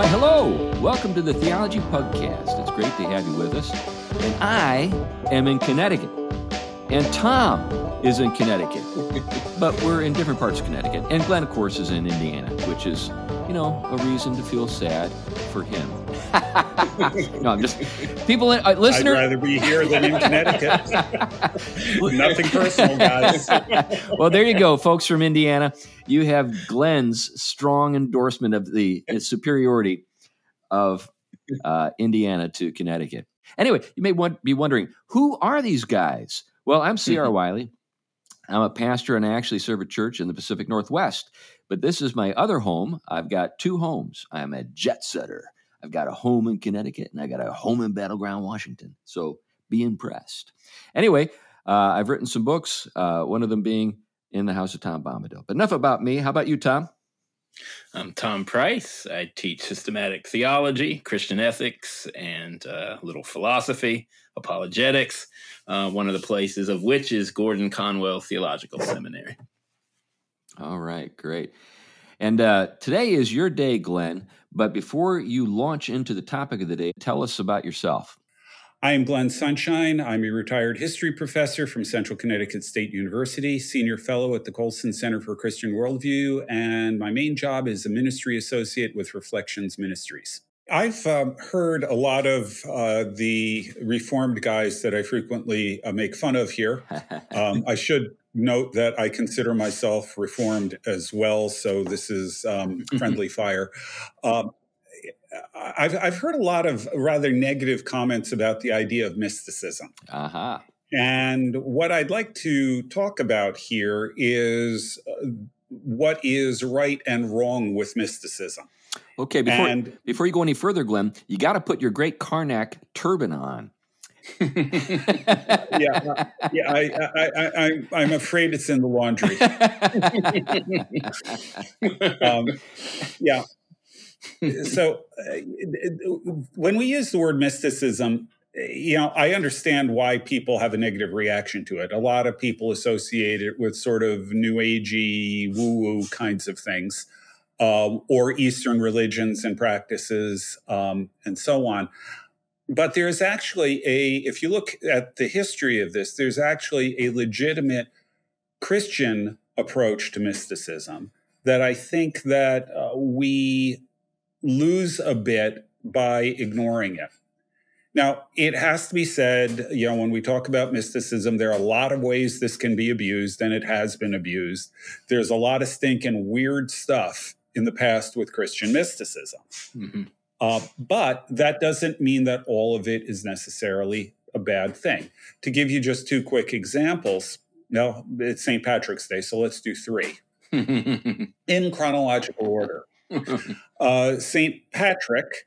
Why, hello! Welcome to the Theology Podcast. It's great to have you with us. And I am in Connecticut. And Tom is in Connecticut. but we're in different parts of Connecticut. And Glenn, of course, is in Indiana, which is, you know, a reason to feel sad for him. no, I'm just people. Uh, listener, I'd rather be here than in Connecticut. Nothing personal, guys. well, there you go, folks from Indiana. You have Glenn's strong endorsement of the superiority of uh, Indiana to Connecticut. Anyway, you may want, be wondering who are these guys? Well, I'm C.R. Mm-hmm. Wiley. I'm a pastor and I actually serve a church in the Pacific Northwest. But this is my other home. I've got two homes. I'm a jet setter. I've got a home in Connecticut and I got a home in Battleground, Washington. So be impressed. Anyway, uh, I've written some books, uh, one of them being In the House of Tom Bombadil. But enough about me. How about you, Tom? I'm Tom Price. I teach systematic theology, Christian ethics, and uh, a little philosophy, apologetics. Uh, one of the places of which is Gordon Conwell Theological Seminary. All right, great. And uh, today is your day, Glenn. But before you launch into the topic of the day, tell us about yourself. I am Glenn Sunshine. I'm a retired history professor from Central Connecticut State University, senior fellow at the Colson Center for Christian Worldview, and my main job is a ministry associate with Reflections Ministries. I've um, heard a lot of uh, the reformed guys that I frequently uh, make fun of here. Um, I should note that I consider myself reformed as well, so this is um, friendly fire. I've, I've heard a lot of rather negative comments about the idea of mysticism. Uh-huh. And what I'd like to talk about here is uh, what is right and wrong with mysticism. Okay, before, and, before you go any further, Glenn, you got to put your great Carnac turban on. yeah, yeah. I, I, I, am afraid it's in the laundry. um, yeah. So, uh, when we use the word mysticism, you know, I understand why people have a negative reaction to it. A lot of people associate it with sort of new agey, woo woo kinds of things, uh, or Eastern religions and practices, um, and so on but there's actually a if you look at the history of this there's actually a legitimate christian approach to mysticism that i think that uh, we lose a bit by ignoring it now it has to be said you know when we talk about mysticism there are a lot of ways this can be abused and it has been abused there's a lot of stinking weird stuff in the past with christian mysticism mm-hmm. Uh, but that doesn't mean that all of it is necessarily a bad thing. To give you just two quick examples, no, it's St. Patrick's Day, so let's do three in chronological order. Uh, St. Patrick,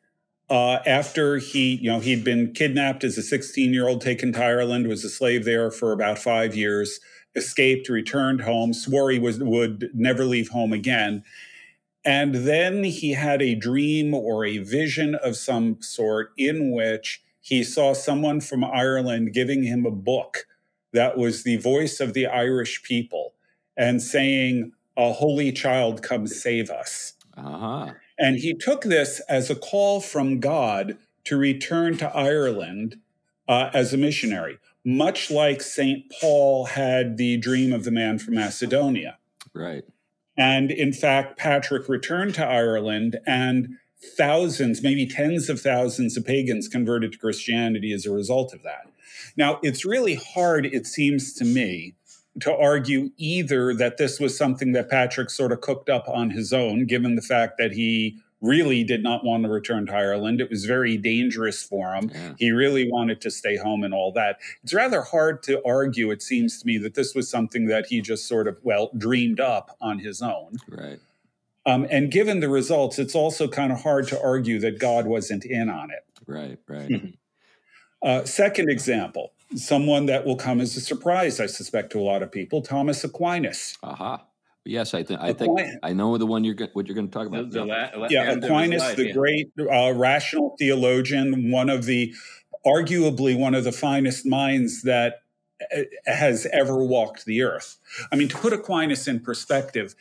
uh, after he, you know, he'd been kidnapped as a 16 year old, taken to Ireland, was a slave there for about five years, escaped, returned home, swore he was, would never leave home again and then he had a dream or a vision of some sort in which he saw someone from Ireland giving him a book that was the voice of the Irish people and saying, A holy child, come save us. Uh-huh. And he took this as a call from God to return to Ireland uh, as a missionary, much like St. Paul had the dream of the man from Macedonia. Right. And in fact, Patrick returned to Ireland and thousands, maybe tens of thousands of pagans converted to Christianity as a result of that. Now, it's really hard, it seems to me, to argue either that this was something that Patrick sort of cooked up on his own, given the fact that he really did not want to return to Ireland. It was very dangerous for him. Yeah. He really wanted to stay home and all that. It's rather hard to argue, it seems to me, that this was something that he just sort of, well, dreamed up on his own. Right. Um, and given the results, it's also kind of hard to argue that God wasn't in on it. Right, right. uh, second example, someone that will come as a surprise, I suspect, to a lot of people Thomas Aquinas. Aha. Uh-huh. Yes, I think I think I know the one you're what you're going to talk about. The, the la- yeah, Aquinas, life, the yeah. great uh, rational theologian, one of the arguably one of the finest minds that uh, has ever walked the earth. I mean, to put Aquinas in perspective,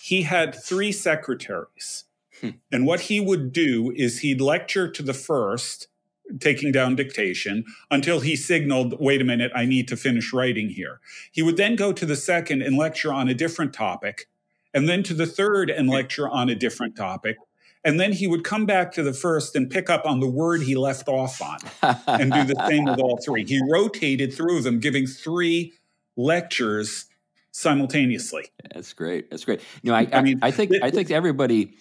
he had three secretaries Hmm. And what he would do is he'd lecture to the first, taking down dictation, until he signaled, wait a minute, I need to finish writing here. He would then go to the second and lecture on a different topic, and then to the third and lecture on a different topic. And then he would come back to the first and pick up on the word he left off on and do the same with all three. He rotated through them, giving three lectures simultaneously. That's great. That's great. You know, I, I, I mean, I think I think everybody,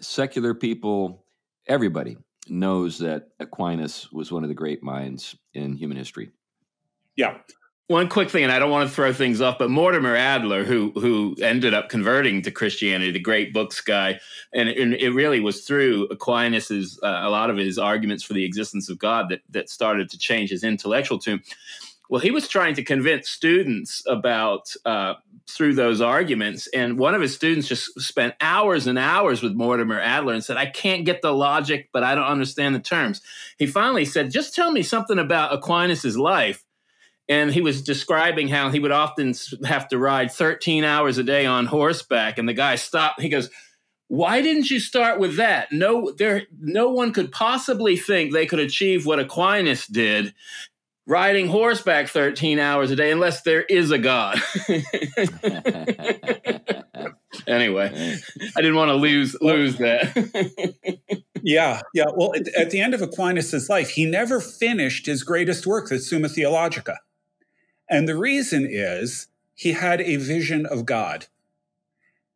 secular people, everybody knows that Aquinas was one of the great minds in human history. Yeah, one quick thing, and I don't want to throw things off, but Mortimer Adler, who who ended up converting to Christianity, the great books guy, and, and it really was through Aquinas's uh, a lot of his arguments for the existence of God that that started to change his intellectual tune. Well, he was trying to convince students about uh, through those arguments, and one of his students just spent hours and hours with Mortimer Adler and said, "I can't get the logic, but I don't understand the terms." He finally said, "Just tell me something about Aquinas's life." and he was describing how he would often have to ride 13 hours a day on horseback and the guy stopped he goes why didn't you start with that no there no one could possibly think they could achieve what aquinas did riding horseback 13 hours a day unless there is a god. Anyway i didn't want to lose lose that. Yeah yeah well at, at the end of aquinas's life he never finished his greatest work the summa theologica. And the reason is he had a vision of God.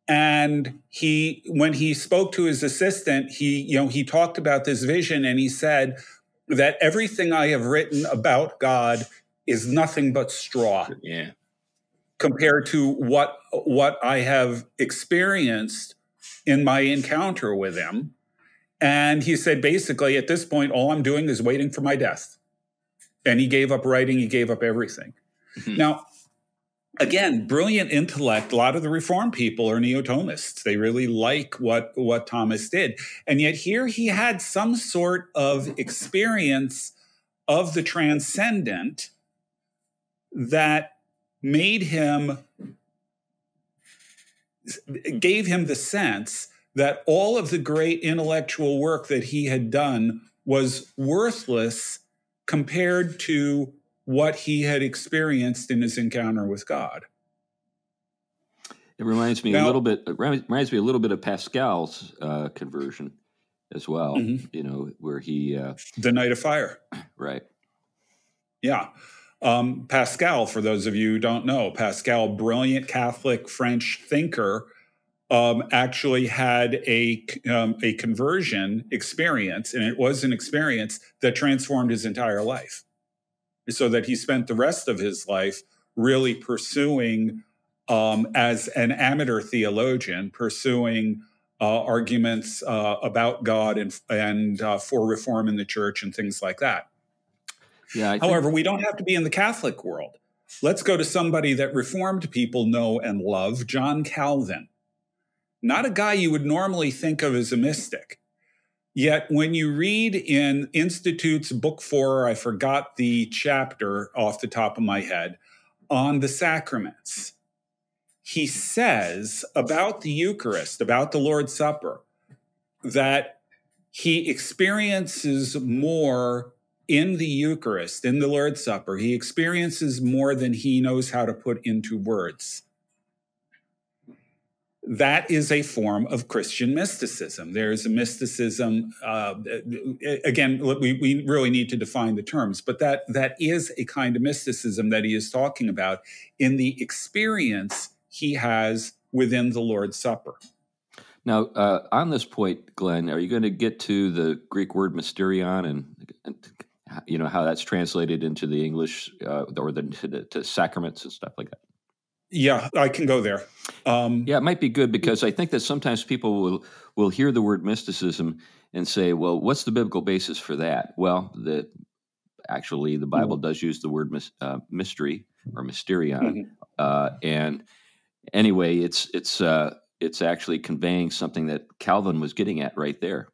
And he, when he spoke to his assistant, he, you know, he talked about this vision and he said that everything I have written about God is nothing but straw. Yeah. Compared to what what I have experienced in my encounter with him. And he said, basically, at this point, all I'm doing is waiting for my death. And he gave up writing, he gave up everything. Mm-hmm. Now, again, brilliant intellect. A lot of the reform people are neo-Thomists. They really like what what Thomas did, and yet here he had some sort of experience of the transcendent that made him gave him the sense that all of the great intellectual work that he had done was worthless compared to what he had experienced in his encounter with God. It reminds me now, a little bit. It reminds me a little bit of Pascal's uh, conversion as well. Mm-hmm. You know, where he uh, the night of fire, right? Yeah, um, Pascal. For those of you who don't know, Pascal, brilliant Catholic French thinker, um, actually had a um, a conversion experience, and it was an experience that transformed his entire life so that he spent the rest of his life really pursuing, um, as an amateur theologian, pursuing uh, arguments uh, about God and and uh, for reform in the church and things like that. Yeah. However, we don't have to be in the Catholic world. Let's go to somebody that Reformed people know and love, John Calvin. Not a guy you would normally think of as a mystic. Yet, when you read in Institute's book four, I forgot the chapter off the top of my head, on the sacraments, he says about the Eucharist, about the Lord's Supper, that he experiences more in the Eucharist, in the Lord's Supper. He experiences more than he knows how to put into words that is a form of Christian mysticism. There is a mysticism. Uh, again, we, we really need to define the terms, but that that is a kind of mysticism that he is talking about in the experience he has within the Lord's Supper. Now, uh, on this point, Glenn, are you going to get to the Greek word mysterion and, and you know how that's translated into the English uh, or the to sacraments and stuff like that? Yeah, I can go there. Um, yeah, it might be good because I think that sometimes people will will hear the word mysticism and say, "Well, what's the biblical basis for that?" Well, the actually the Bible mm-hmm. does use the word mis, uh, mystery or mysterion, mm-hmm. uh, and anyway, it's it's uh, it's actually conveying something that Calvin was getting at right there.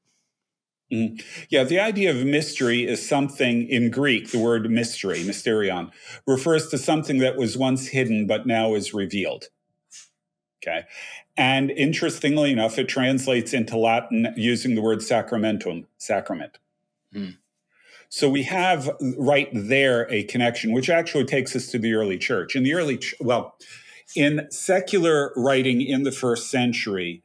Mm-hmm. Yeah, the idea of mystery is something in Greek, the word mystery, mysterion, refers to something that was once hidden but now is revealed. Okay. And interestingly enough, it translates into Latin using the word sacramentum, sacrament. Hmm. So we have right there a connection, which actually takes us to the early church. In the early, well, in secular writing in the first century,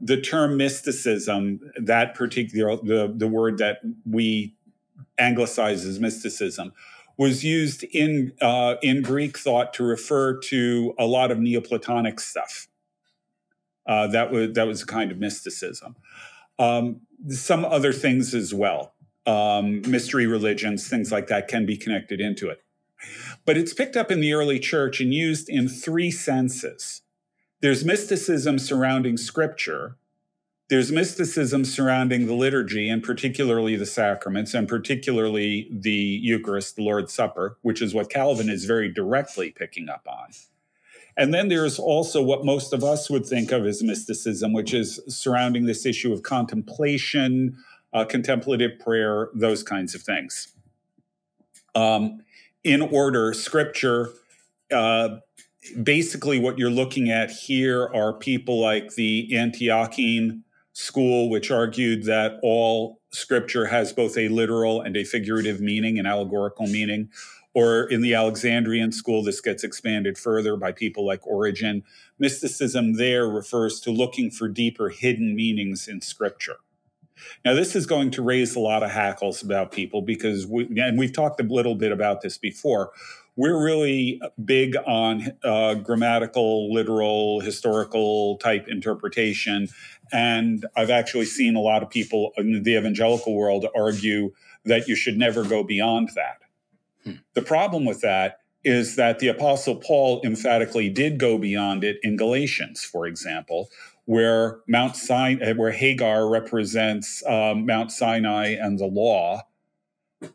the term mysticism, that particular the, the word that we anglicize as mysticism, was used in uh, in Greek thought to refer to a lot of Neoplatonic stuff. Uh, that was that was a kind of mysticism. Um, some other things as well um, mystery religions, things like that can be connected into it. But it's picked up in the early church and used in three senses. There's mysticism surrounding scripture, there's mysticism surrounding the liturgy and particularly the sacraments and particularly the Eucharist, the Lord's Supper, which is what Calvin is very directly picking up on. And then there's also what most of us would think of as mysticism, which is surrounding this issue of contemplation, uh, contemplative prayer, those kinds of things. Um, in order, scripture, uh, basically, what you're looking at here are people like the Antiochene school, which argued that all scripture has both a literal and a figurative meaning, an allegorical meaning. Or in the Alexandrian school, this gets expanded further by people like Origen. Mysticism there refers to looking for deeper hidden meanings in scripture. Now, this is going to raise a lot of hackles about people because we, and we've talked a little bit about this before. We're really big on uh, grammatical, literal, historical type interpretation. And I've actually seen a lot of people in the evangelical world argue that you should never go beyond that. Hmm. The problem with that is that the Apostle Paul emphatically did go beyond it in Galatians, for example, where Mount Sinai, where Hagar represents um, Mount Sinai and the law,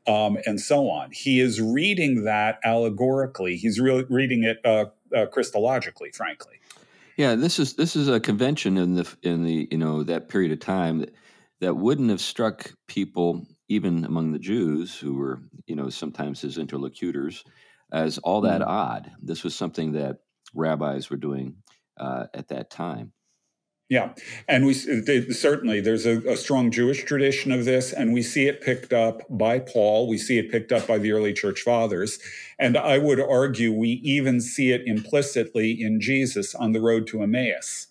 um, and so on. He is reading that allegorically. He's really reading it uh, uh, Christologically, frankly. Yeah, this is this is a convention in the in the you know that period of time that, that wouldn't have struck people even among the Jews who were you know sometimes his interlocutors as all that mm. odd. This was something that rabbis were doing uh, at that time. Yeah, and we certainly there's a, a, strong Jewish tradition of this, and we see it picked up by Paul. We see it picked up by the early church fathers, and I would argue we even see it implicitly in Jesus on the road to Emmaus.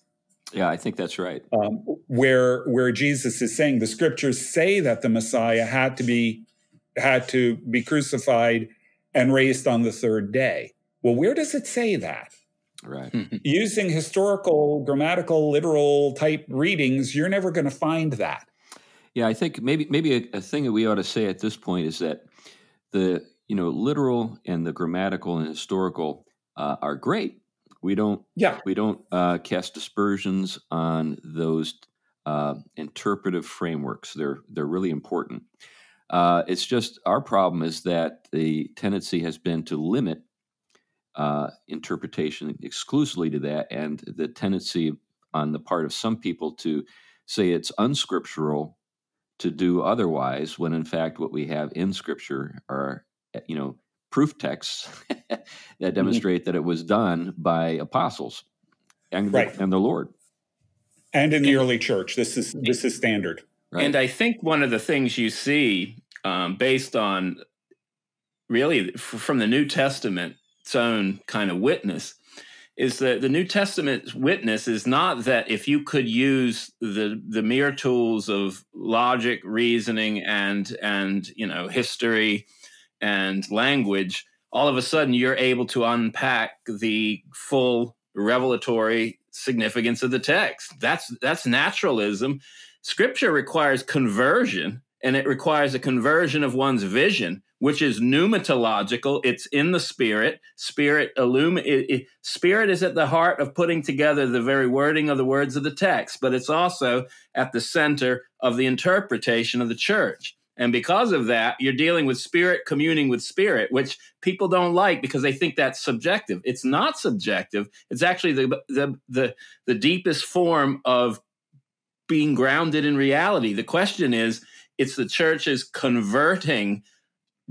Yeah, I think that's right. Um, where where Jesus is saying the scriptures say that the Messiah had to be had to be crucified and raised on the third day. Well, where does it say that? Right. Using historical, grammatical, literal type readings, you're never going to find that. Yeah, I think maybe maybe a, a, thing that we ought to say at this point is that the you know literal and the grammatical and historical uh, are great. We don't yeah we don't uh, cast aspersions on those uh, interpretive frameworks. They're they're really important. Uh, it's just our problem is that the tendency has been to limit uh, interpretation exclusively to that, and the tendency on the part of some people to say it's unscriptural to do otherwise, when in fact what we have in Scripture are, you know, proof texts that mm-hmm. demonstrate mm-hmm. that it was done by apostles and, right. the, and the Lord. And in the early church, this is this is standard. Right. And I think one of the things you see, um, based on really from the New Testament, its own kind of witness is that the New Testament witness is not that if you could use the the mere tools of logic, reasoning, and and you know history and language, all of a sudden you're able to unpack the full revelatory significance of the text. That's that's naturalism. Scripture requires conversion, and it requires a conversion of one's vision which is pneumatological. It's in the spirit. Spirit illum- it, it, Spirit is at the heart of putting together the very wording of the words of the text, but it's also at the center of the interpretation of the church. And because of that, you're dealing with spirit communing with spirit, which people don't like because they think that's subjective. It's not subjective. It's actually the the the, the deepest form of being grounded in reality. The question is, it's the church's converting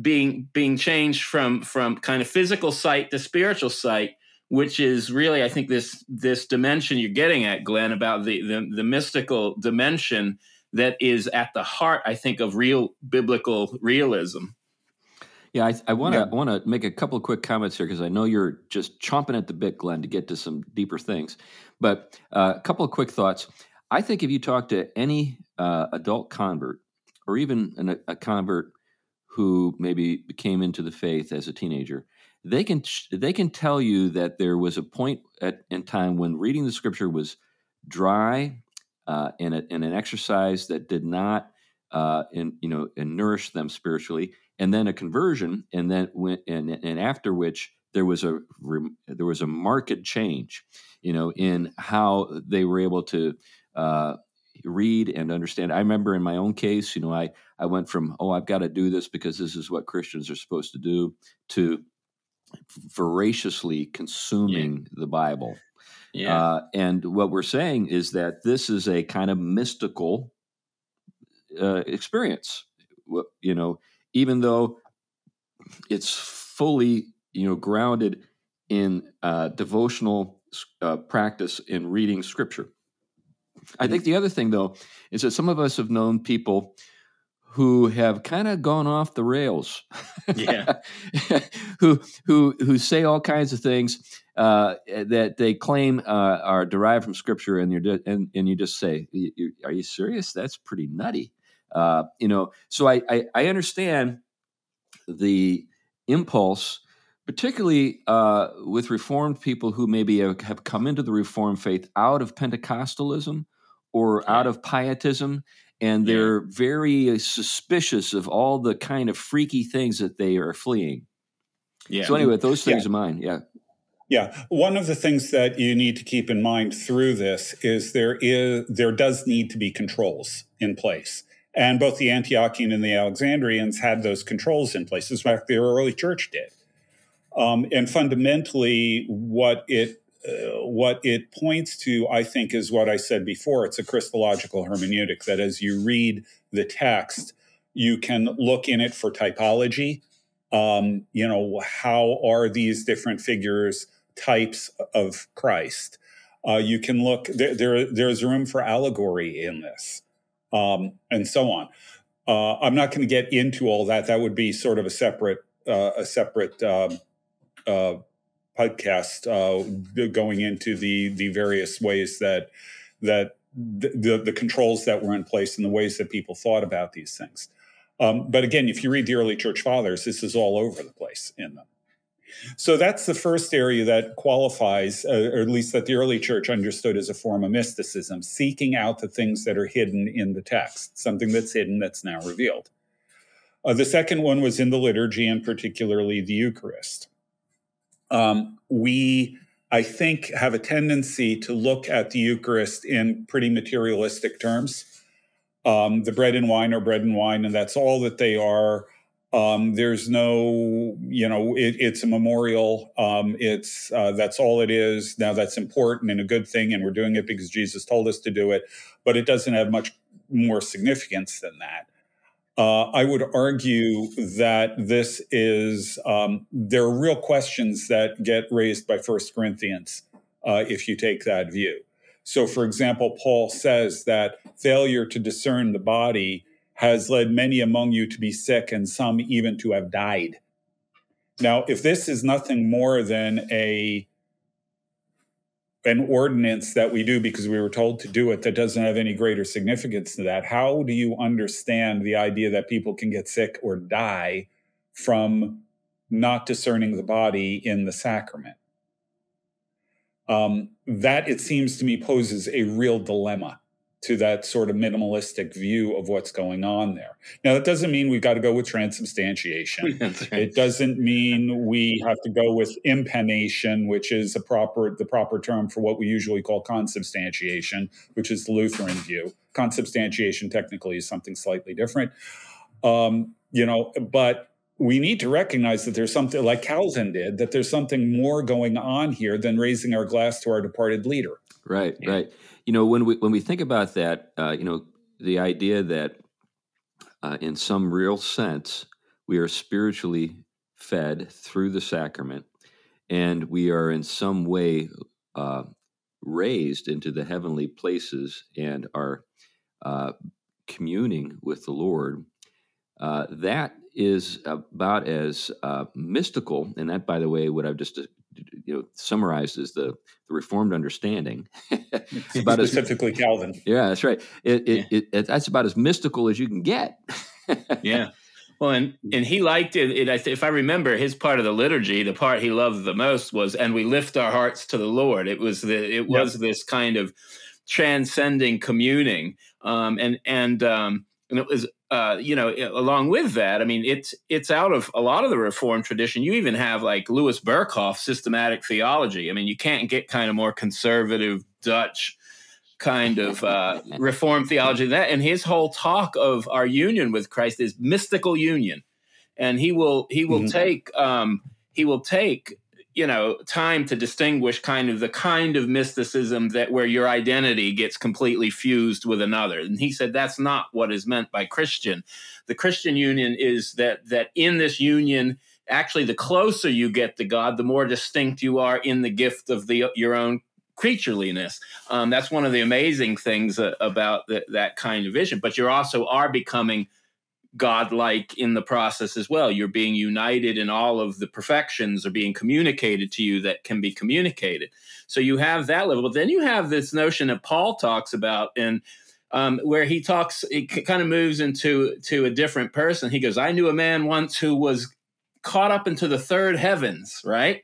being being changed from from kind of physical sight to spiritual sight which is really, I think, this this dimension you're getting at, Glenn, about the the, the mystical dimension that is at the heart, I think, of real biblical realism. Yeah, I want to want to make a couple of quick comments here because I know you're just chomping at the bit, Glenn, to get to some deeper things. But uh, a couple of quick thoughts. I think if you talk to any uh, adult convert, or even an, a convert who maybe came into the faith as a teenager, they can they can tell you that there was a point at, in time when reading the scripture was dry uh, and, a, and an exercise that did not uh, and you know and nourish them spiritually, and then a conversion, and then went and and after which there was a there was a marked change, you know, in how they were able to uh, read and understand. I remember in my own case, you know, I I went from oh I've got to do this because this is what Christians are supposed to do to voraciously consuming yeah. the Bible. Yeah. Uh, and what we're saying is that this is a kind of mystical uh, experience. You know, even though it's fully you know grounded in uh, devotional uh, practice in reading Scripture. I think the other thing, though, is that some of us have known people who have kind of gone off the rails. Yeah. who who who say all kinds of things uh, that they claim uh, are derived from scripture, and you're and and you just say, "Are you serious? That's pretty nutty." Uh, you know, so I, I, I understand the impulse, particularly uh, with Reformed people who maybe have come into the Reformed faith out of Pentecostalism or out of pietism and they're very suspicious of all the kind of freaky things that they are fleeing. Yeah. So anyway, those things yeah. are mine. Yeah. Yeah, one of the things that you need to keep in mind through this is there is there does need to be controls in place. And both the Antiochian and the Alexandrians had those controls in place. In fact, the early church did. Um, and fundamentally, what it uh, what it points to, I think, is what I said before. It's a Christological hermeneutic that as you read the text, you can look in it for typology. Um, you know, how are these different figures types of Christ? Uh, you can look, there, there, there's room for allegory in this, um, and so on. Uh, I'm not going to get into all that. That would be sort of a separate, uh, a separate um, uh, podcast uh, going into the the various ways that that the, the controls that were in place and the ways that people thought about these things. Um, but again, if you read the early church fathers, this is all over the place in them. So that's the first area that qualifies, uh, or at least that the early church understood as a form of mysticism, seeking out the things that are hidden in the text, something that's hidden that's now revealed. Uh, the second one was in the liturgy and particularly the Eucharist um, we, I think, have a tendency to look at the Eucharist in pretty materialistic terms. Um, the bread and wine are bread and wine, and that's all that they are. Um, there's no, you know, it, it's a memorial. Um, it's uh, that's all it is. Now that's important and a good thing, and we're doing it because Jesus told us to do it. But it doesn't have much more significance than that. Uh, I would argue that this is, um, there are real questions that get raised by First Corinthians uh, if you take that view. So, for example, Paul says that failure to discern the body has led many among you to be sick and some even to have died. Now, if this is nothing more than a an ordinance that we do because we were told to do it that doesn't have any greater significance to that. How do you understand the idea that people can get sick or die from not discerning the body in the sacrament? Um, that it seems to me poses a real dilemma to that sort of minimalistic view of what's going on there. Now, that doesn't mean we've got to go with transubstantiation. right. It doesn't mean we have to go with impanation, which is a proper the proper term for what we usually call consubstantiation, which is the Lutheran view. Consubstantiation technically is something slightly different. Um, you know, but we need to recognize that there's something like Calvin did, that there's something more going on here than raising our glass to our departed leader. Right, yeah. right you know when we when we think about that uh, you know the idea that uh, in some real sense we are spiritually fed through the sacrament and we are in some way uh, raised into the heavenly places and are uh, communing with the Lord, uh, that is about as uh, mystical. And that, by the way, what I've just uh, you know summarized is the, the Reformed understanding. about specifically as, Calvin. Yeah, that's right. It, it, yeah. it, that's about as mystical as you can get. yeah. Well, and and he liked it, it. If I remember, his part of the liturgy, the part he loved the most was, "And we lift our hearts to the Lord." It was the it was this kind of transcending communing, um, and and um, and it was uh, you know along with that, I mean, it's it's out of a lot of the Reformed tradition. You even have like Louis Berkhof systematic theology. I mean, you can't get kind of more conservative Dutch kind of uh, reform theology that and his whole talk of our union with christ is mystical union and he will he will mm-hmm. take um, he will take you know time to distinguish kind of the kind of mysticism that where your identity gets completely fused with another and he said that's not what is meant by christian the christian union is that that in this union actually the closer you get to god the more distinct you are in the gift of the your own creatureliness. Um, that's one of the amazing things uh, about the, that kind of vision. But you also are becoming godlike in the process as well. You're being united in all of the perfections are being communicated to you that can be communicated. So you have that level. But then you have this notion that Paul talks about and um, where he talks, it kind of moves into to a different person. He goes, I knew a man once who was caught up into the third heavens, right?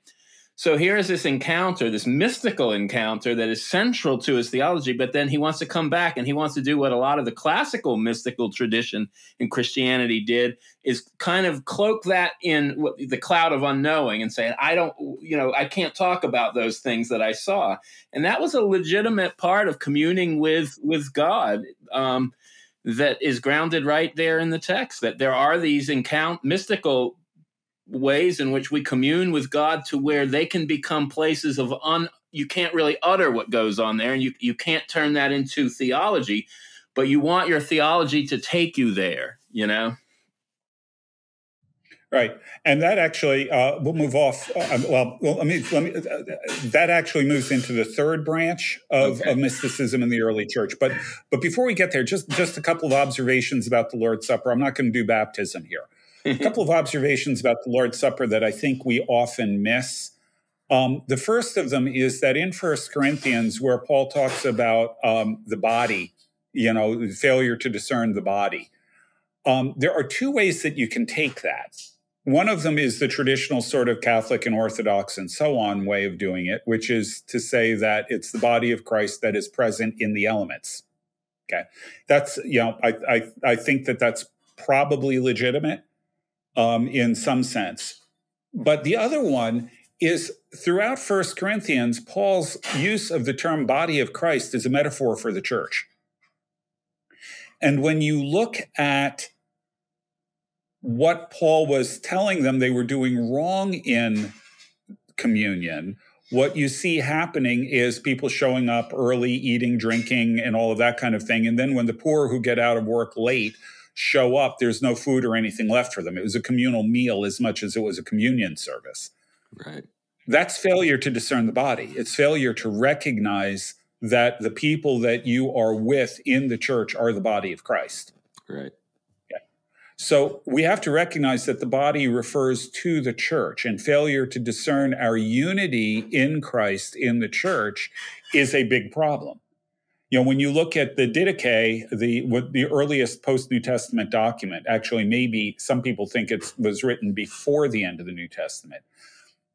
So here's this encounter, this mystical encounter that is central to his theology, but then he wants to come back and he wants to do what a lot of the classical mystical tradition in Christianity did is kind of cloak that in the cloud of unknowing and say, I don't, you know, I can't talk about those things that I saw. And that was a legitimate part of communing with with God. Um, that is grounded right there in the text that there are these encounter mystical ways in which we commune with God to where they can become places of un you can't really utter what goes on there and you you can't turn that into theology but you want your theology to take you there you know? Right. And that actually uh, we'll move off uh, um, well, well let me let me uh, that actually moves into the third branch of, okay. of mysticism in the early church. But but before we get there just just a couple of observations about the lord's supper. I'm not going to do baptism here a couple of observations about the Lord's Supper that I think we often miss. Um, the first of them is that in First Corinthians, where Paul talks about um, the body, you know, failure to discern the body, um, there are two ways that you can take that. One of them is the traditional sort of Catholic and Orthodox and so on way of doing it, which is to say that it's the body of Christ that is present in the elements. Okay, that's you know I I, I think that that's probably legitimate um, in some sense. But the other one is throughout First Corinthians, Paul's use of the term body of Christ is a metaphor for the church. And when you look at what Paul was telling them they were doing wrong in communion, what you see happening is people showing up early, eating, drinking, and all of that kind of thing. And then when the poor who get out of work late show up, there's no food or anything left for them. It was a communal meal as much as it was a communion service. Right. That's failure to discern the body. It's failure to recognize that the people that you are with in the church are the body of Christ. Right. Yeah. So we have to recognize that the body refers to the church, and failure to discern our unity in Christ in the church is a big problem you know when you look at the didache the the earliest post new testament document actually maybe some people think it was written before the end of the new testament.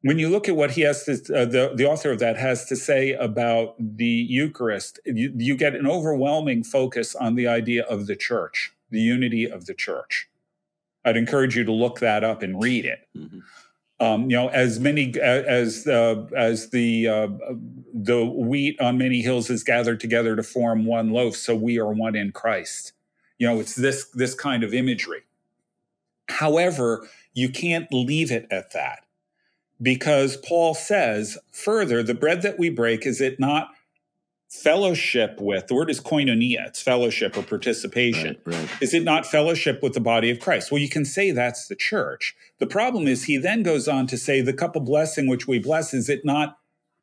When you look at what he has to uh, the, the author of that has to say about the eucharist you, you get an overwhelming focus on the idea of the church the unity of the church. I'd encourage you to look that up and read it. Mm-hmm. Um, you know, as many as uh, as the uh, the wheat on many hills is gathered together to form one loaf, so we are one in Christ. You know, it's this this kind of imagery. However, you can't leave it at that because Paul says further, the bread that we break is it not fellowship with the word is koinonia it's fellowship or participation Right, right. is it not fellowship with the body of christ well you can say that's the church the problem is he then goes on to say the cup of blessing which we bless is it not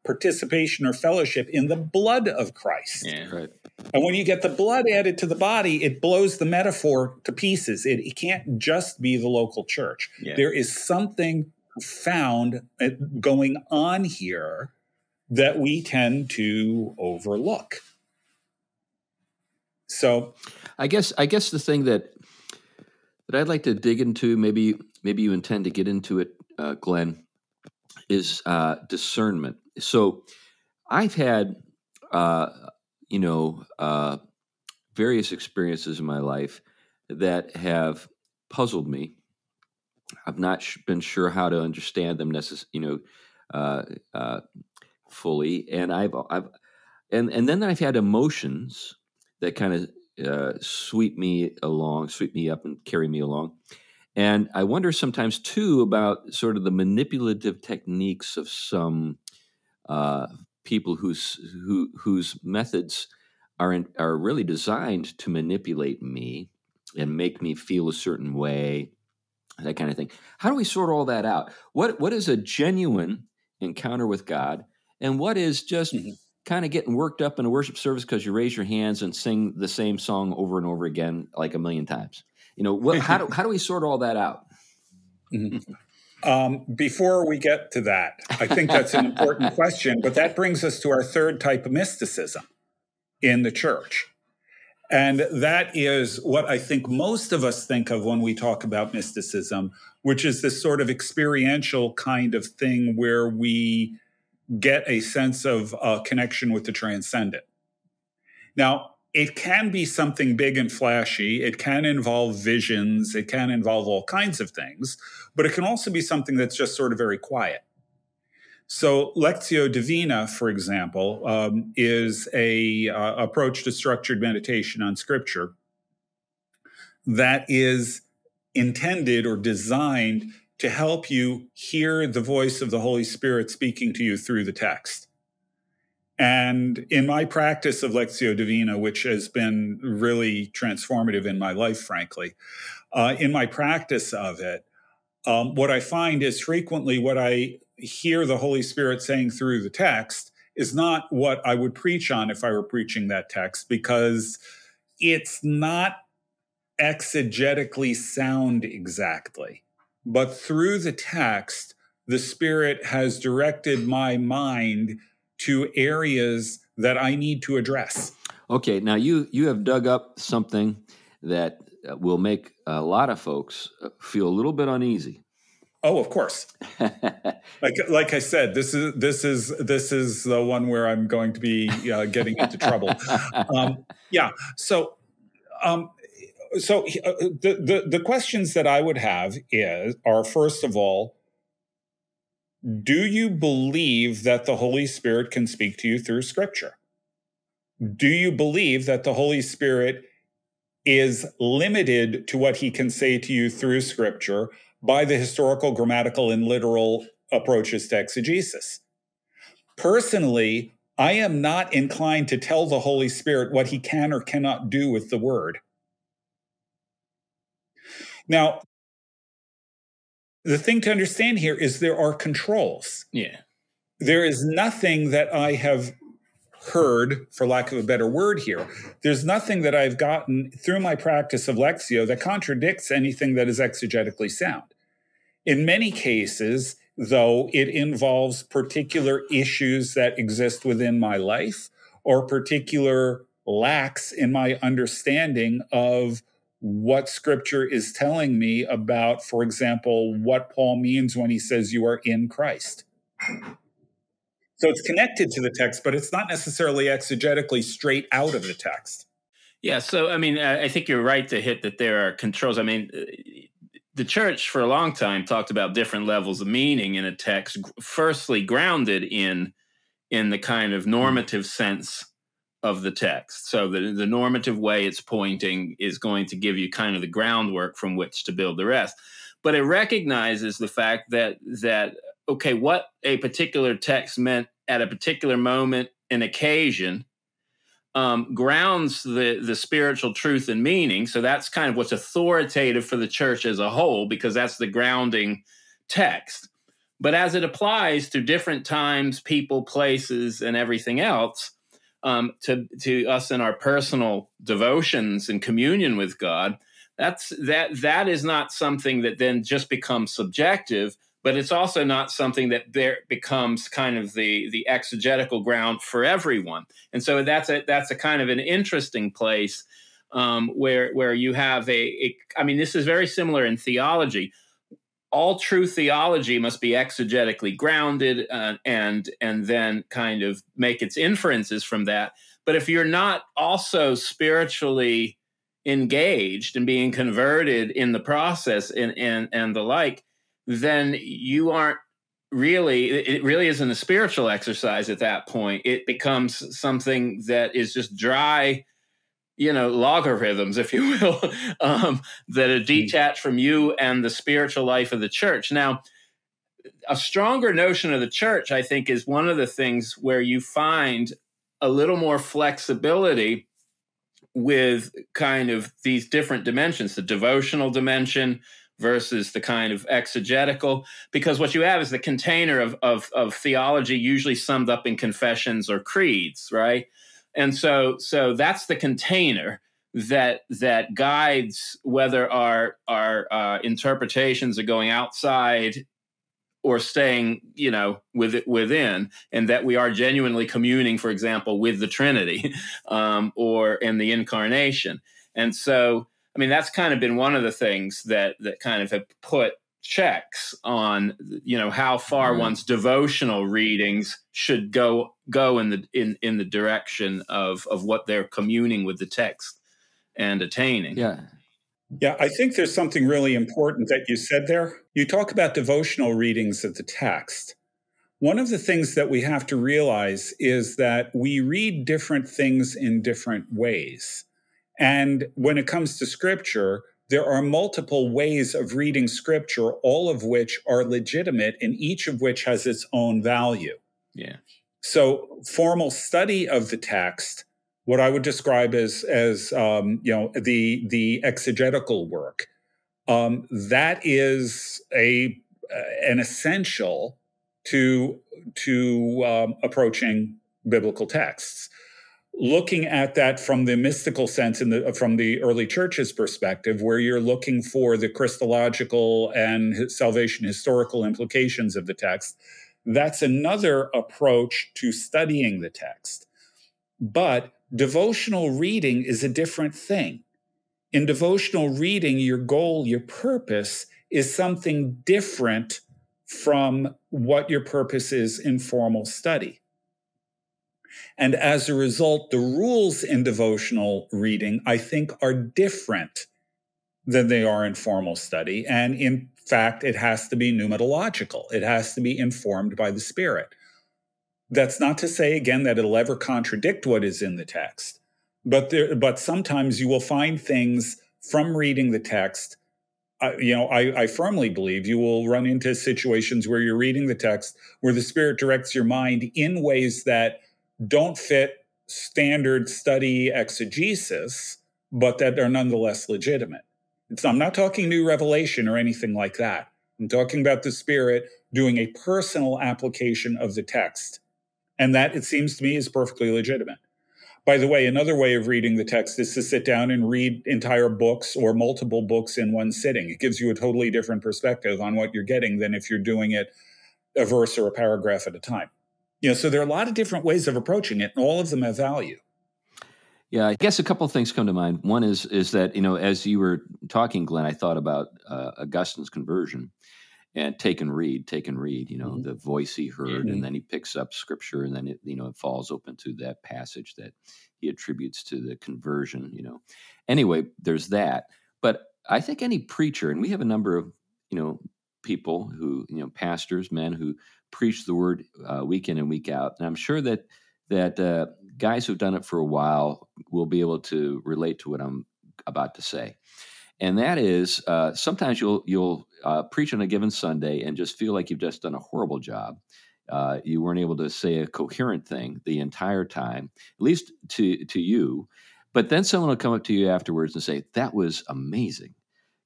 participation or fellowship in the blood of christ Yeah. Right. and when you get the blood added to the body it blows the metaphor to pieces it, it can't just be the local church Yeah. there is something found uh, going on here that we tend to overlook. So, I guess I guess the thing that that I'd like to dig into, maybe maybe you intend to get into it, uh, Glenn, is uh, discernment. So I've had, uh, you know, uh, various experiences in my life that have puzzled me. I've not sh- been sure how to understand them, necess- you know, uh, uh, fully, and I've I've and and then I've had emotions that kind of uh, sweep me along, sweep me up, and carry me along. And I wonder sometimes too about sort of the manipulative techniques of some uh, people whose who, whose methods are in, are really designed to manipulate me and make me feel a certain way, that kind of thing. How do we sort all that out? What what is a genuine encounter with God, and what is just Mhm. kind of getting worked up in a worship service because you raise your hands and sing the same song over and over again like a million times? You know, what, how do how do we sort all that out? um, before we get to that, I think that's an important question, but that brings us to our third type of mysticism in the church. And that is what I think most of us think of when we talk about mysticism, which is this sort of experiential kind of thing where we get a sense of uh, connection with the transcendent. Now, it can be something big and flashy. It can involve visions. It can involve all kinds of things, but it can also be something that's just sort of very quiet. So, Lectio Divina, for example, um, is a uh, approach to structured meditation on Scripture that is intended or designed to help you hear the voice of the Holy Spirit speaking to you through the text. And in my practice of Lectio Divina, which has been really transformative in my life, frankly, uh, in my practice of it, um, what I find is frequently what I hear the Holy Spirit saying through the text is not what I would preach on if I were preaching that text, because it's not exegetically sound exactly. But through the text, the Spirit has directed my mind to areas that I need to address. Okay, now you you have dug up something that uh, will make a lot of folks uh, feel a little bit uneasy. Oh, of course. Like like I said, this is this is this is the one where I'm going to be uh, getting into trouble. Um, yeah. So, um, so uh, the, the the questions that I would have is are first of all, do you believe that the Holy Spirit can speak to you through Scripture? Do you believe that the Holy Spirit is limited to what he can say to you through Scripture by the historical, grammatical, and literal approaches to exegesis? Personally, I am not inclined to tell the Holy Spirit what he can or cannot do with the word. Now, the thing to understand here is there are controls. Yeah. There is nothing that I have heard, for lack of a better word here, there's nothing that I've gotten through my practice of Lectio that contradicts anything that is exegetically sound. In many cases, though, it involves particular issues that exist within my life or particular lacks in my understanding of what scripture is telling me about, for example, what Paul means when he says you are in Christ. So it's connected to the text, but it's not necessarily exegetically straight out of the text. Yeah. So, I mean, I think you're right to hit that there are controls. I mean, the church for a long time talked about different levels of meaning in a text. Firstly, grounded in in the kind of hmm. normative sense of the text. So the the normative way it's pointing is going to give you kind of the groundwork from which to build the rest. But it recognizes the fact that that okay, what a particular text meant at a particular moment and occasion um, grounds the the spiritual truth and meaning. So that's kind of what's authoritative for the church as a whole, because that's the grounding text. But as it applies to different times, people, places, and everything else, um, to to us in our personal devotions and communion with God, that's that that is not something that then just becomes subjective but it's also not something that there becomes kind of the the exegetical ground for everyone. And so that's a that's a kind of an interesting place um, where where you have a, a. I mean, this is very similar in theology. All true theology must be exegetically grounded uh, and and then kind of make its inferences from that. But if you're not also spiritually engaged and being converted in the process and and and the like, then you aren't really it really isn't a spiritual exercise at that point it becomes something that is just dry you know logarithms if you will um, that are hmm. detached from you and the spiritual life of the church now a stronger notion of the church i think is one of the things where you find a little more flexibility with kind of these different dimensions the devotional dimension versus the kind of exegetical because what you have is the container of, of, of theology usually summed up in confessions or creeds right and so so that's the container that that guides whether our our uh, interpretations are going outside or staying you know with it within and that we are genuinely communing for example with the trinity um, or in the incarnation. And so I mean, that's kind of been one of the things that that kind of have put checks on you know how far mm-hmm. one's devotional readings should go go in the in in the direction of of what they're communing with the text and attaining. Yeah. Yeah i think there's something really important that you said there. You talk about devotional readings of the text. One of the things that we have to realize is that we read different things in different ways. And when it comes to scripture, there are multiple ways of reading scripture, all of which are legitimate and each of which has its own value. Yeah. So formal study of the text, what I would describe as as um, you know the the exegetical work, um, that is a an essential to to um, approaching biblical texts looking at that from the mystical sense in the uh, from the early church's perspective where you're looking for the christological and salvation historical implications of the text that's another approach to studying the text. But devotional reading is a different thing. In devotional reading your goal your purpose is something different from what your purpose is in formal study and as a result, the rules in devotional reading, I think, are different than they are in formal study. And in fact, it has to be pneumatological, it has to be informed by the Spirit. That's not to say, again, that it'll ever contradict what is in the text, but, there, but sometimes you will find things from reading the text. Uh, you know, I, I firmly believe you will run into situations where you're reading the text where the Spirit directs your mind in ways that don't fit standard study exegesis, but that are nonetheless legitimate. It's, I'm not talking new revelation or anything like that. I'm talking about the Spirit doing a personal application of the text. And that, it seems to me, is perfectly legitimate. By the way, another way of reading the text is to sit down and read entire books or multiple books in one sitting. It gives you a totally different perspective on what you're getting than if you're doing it a verse or a paragraph at a time. You know, so there are a lot of different ways of approaching it, and all of them have value. Yeah, I guess a couple of things come to mind. One is is that you know, as you were talking, Glenn, I thought about uh, Augustine's conversion and take and read, take and read. You know, mm-hmm. the voice he heard, mm-hmm. and then he picks up scripture, and then it you know it falls open to that passage that he attributes to the conversion. You know, anyway, there's that. But I think any preacher, and we have a number of you know people who you know pastors, men who preach the word uh, week in and week out. And I'm sure that that uh, guys who've done it for a while will be able to relate to what I'm about to say. And that is, uh, sometimes you'll you'll uh, preach on a given Sunday and just feel like you've just done a horrible job. Uh, you weren't able to say a coherent thing the entire time, at least to to you. But then someone will come up to you afterwards and say, "That was amazing.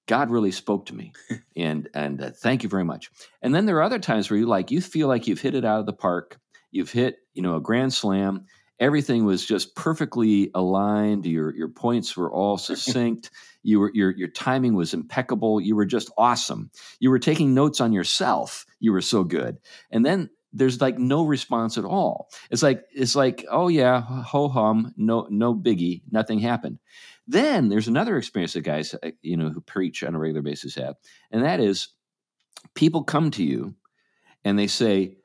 God really spoke to me, and and uh, thank you very much." And then there are other times where you like you feel like you've hit it out of the park. You've hit you know a grand slam. Everything was just perfectly aligned. Your your points were all succinct. You were your your timing was impeccable. You were just awesome. You were taking notes on yourself. You were so good. And then there's like no response at all. It's like it's like oh yeah, ho hum, no no biggie, nothing happened. Then there's another experience that guys uh, you know who preach on a regular basis have, and that is people come to you and they say,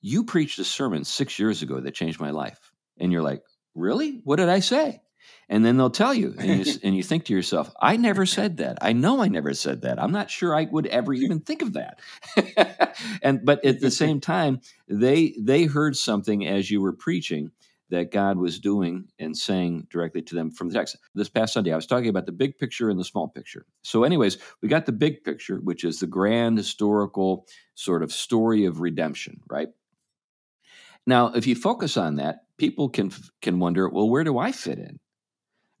"You preached a sermon six years ago that changed my life," and you're like, "Really? What did I say?" and then they'll tell you and, you and, you think to yourself i never said that. I know i never said that. I'm not sure i would ever even think of that. And but at the same time they they heard something as you were preaching that god was doing and saying directly to them from the text this past sunday i was talking about the big picture and the small picture so anyways we got the big picture which is the grand historical sort of story of redemption right now if you focus on that people can can wonder well where do i fit in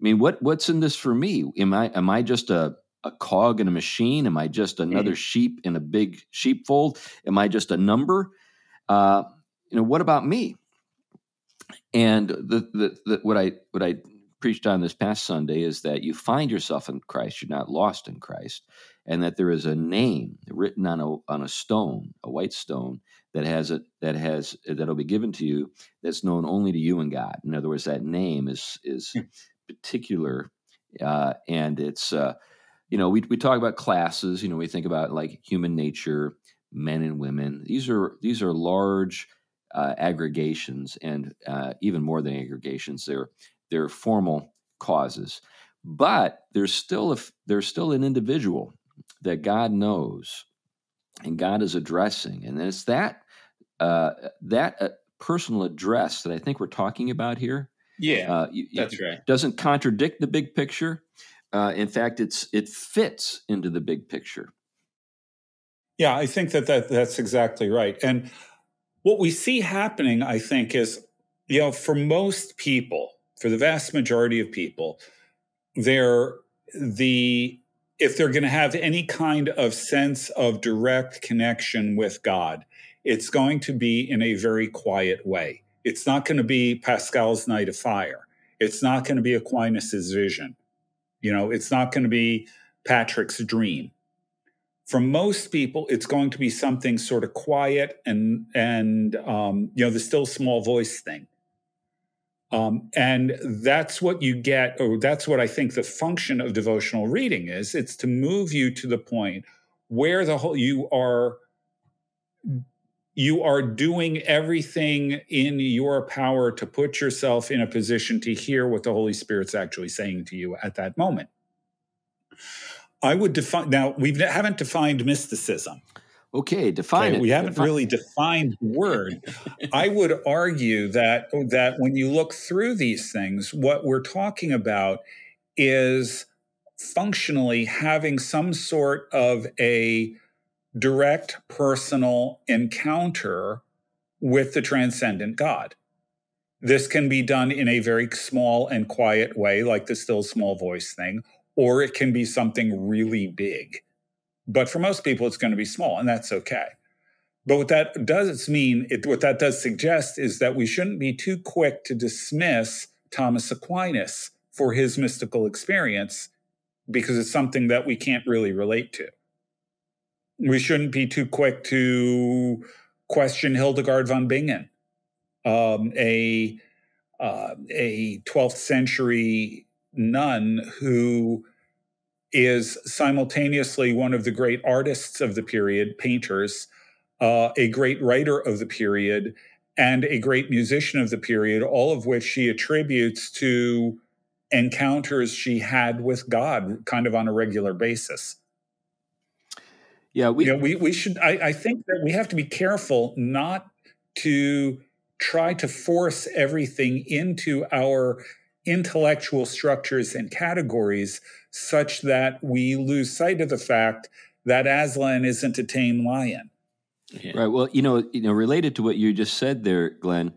I mean, what what's in this for me? Am I am I just a a cog in a machine? Am I just another mm. sheep in a big sheepfold? Am I just a number? Uh, you know, what about me? And the, the, the what I what I preached on this past Sunday is that you find yourself in Christ. You're not lost in Christ, and that there is a name written on a on a stone, a white stone that has a that has that'll be given to you that's known only to you and God. In other words, that name is is hmm particular, uh, and it's uh, you know we we talk about classes. You know, we think about like human nature, men and women. These are these are large uh, aggregations, and uh, even more than aggregations, they're they're formal causes. But there's still a there's still an individual that God knows, and God is addressing, and it's that uh, that uh, personal address that I think we're talking about here yeah, uh, you, that's right. Doesn't contradict the big picture. Uh, in fact, it's it fits into the big picture. Yeah, I think that, that that's exactly right. And what we see happening, I think, is you know, for most people, for the vast majority of people, they're the if they're going to have any kind of sense of direct connection with God, it's going to be in a very quiet way. It's not going to be Pascal's Night of Fire. It's not going to be Aquinas's vision. You know, it's not going to be Patrick's dream. For most people, it's going to be something sort of quiet and and um, you know the still small voice thing. Um, and that's what you get, or that's what I think the function of devotional reading is. It's to move you to the point where the whole you are you are doing everything in your power to put yourself in a position to hear what the Holy Spirit's actually saying to you at that moment. I would define now we haven't defined mysticism. Okay, define okay, it. We haven't really defined the word. I would argue that that when you look through these things, what we're talking about is functionally having some sort of a direct personal encounter with the transcendent God. This can be done in a very small and quiet way, like the still small voice thing, or it can be something really big. But for most people, it's going to be small, and that's okay. But what that does mean, it, what that does suggest is that we shouldn't be too quick to dismiss Thomas Aquinas for his mystical experience because it's something that we can't really relate to we shouldn't be too quick to question Hildegard von Bingen, um, a uh, a 12th century nun who is simultaneously one of the great artists of the period, painters, uh, a great writer of the period, and a great musician of the period, all of which she attributes to encounters she had with God kind of on a regular basis. Yeah, we you know, we we should. I, I think that we have to be careful not to try to force everything into our intellectual structures and categories such that we lose sight of the fact that Aslan isn't a tame lion. Yeah. Right. Well, you know, you know, related to what you just said there, Glenn,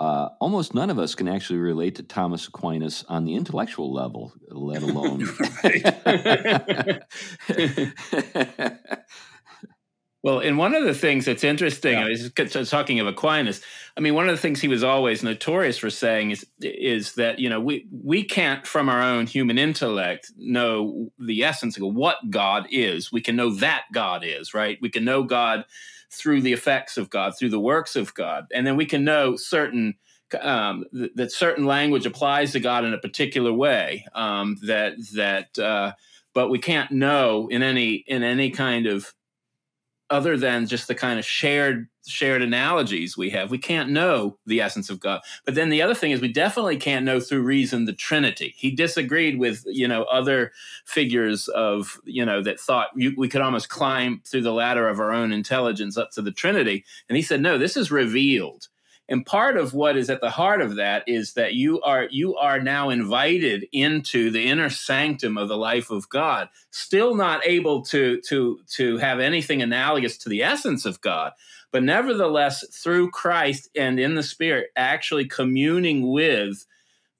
uh, almost none of us can actually relate to Thomas Aquinas on the intellectual level, let alone. Well, and one of the things that's interesting, yeah. is talking of Aquinas. I mean, one of the things he was always notorious for saying is is that you know we we can't from our own human intellect know the essence of what God is. We can know that God is right. We can know God through the effects of God, through the works of God, and then we can know certain um, th- that certain language applies to God in a particular way. Um, that that, uh, but we can't know in any in any kind of other than just the kind of shared shared analogies we have we can't know the essence of god. But then the other thing is we definitely can't know through reason the trinity. He disagreed with you know other figures of you know that thought you, we could almost climb through the ladder of our own intelligence up to the trinity. And he said no this is revealed and part of what is at the heart of that is that you are you are now invited into the inner sanctum of the life of god. Still not able to to to have anything analogous to the essence of god but nevertheless through christ and in the spirit actually communing with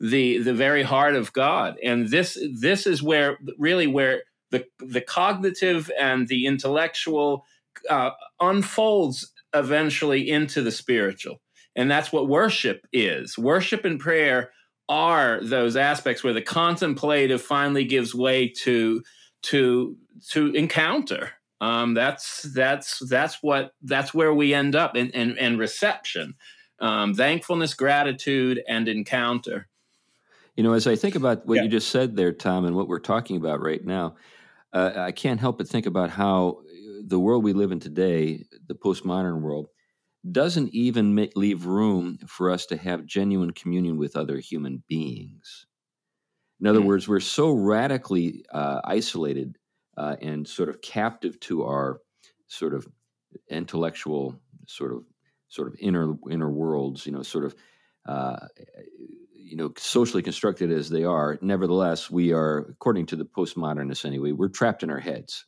the the very heart of god. And this this is where really where the the cognitive and the intellectual uh, unfolds eventually into the spiritual and that's what worship is. Worship and prayer are those aspects where the contemplative finally gives way to to to encounter. Um, that's that's that's what that's where we end up in, in, in reception, um, thankfulness, gratitude, and encounter. You know, as I think about what yeah. you just said there, Tom, and what we're talking about right now, uh, I can't help but think about how the world we live in today, the postmodern world, doesn't even make, leave room for us to have genuine communion with other human beings. In other mm. words, we're so radically uh, isolated uh, and sort of captive to our sort of intellectual sort of sort of inner inner worlds. You know, sort of. Uh, you know, socially constructed as they are, nevertheless, we are, according to the postmodernists anyway, we're trapped in our heads.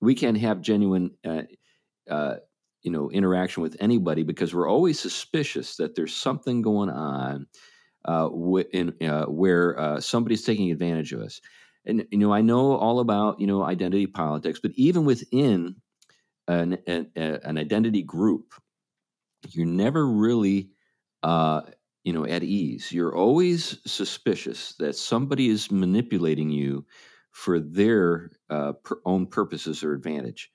We can't have genuine uh, uh, you know interaction with anybody because we're always suspicious that there's something going on uh, in, uh, where uh, somebody's taking advantage of us. And you know, I know all about you know identity politics, but even within an, an, an identity group, you're never really uh, you know at ease. You're always suspicious that somebody is manipulating you for their uh, per own purposes or advantage.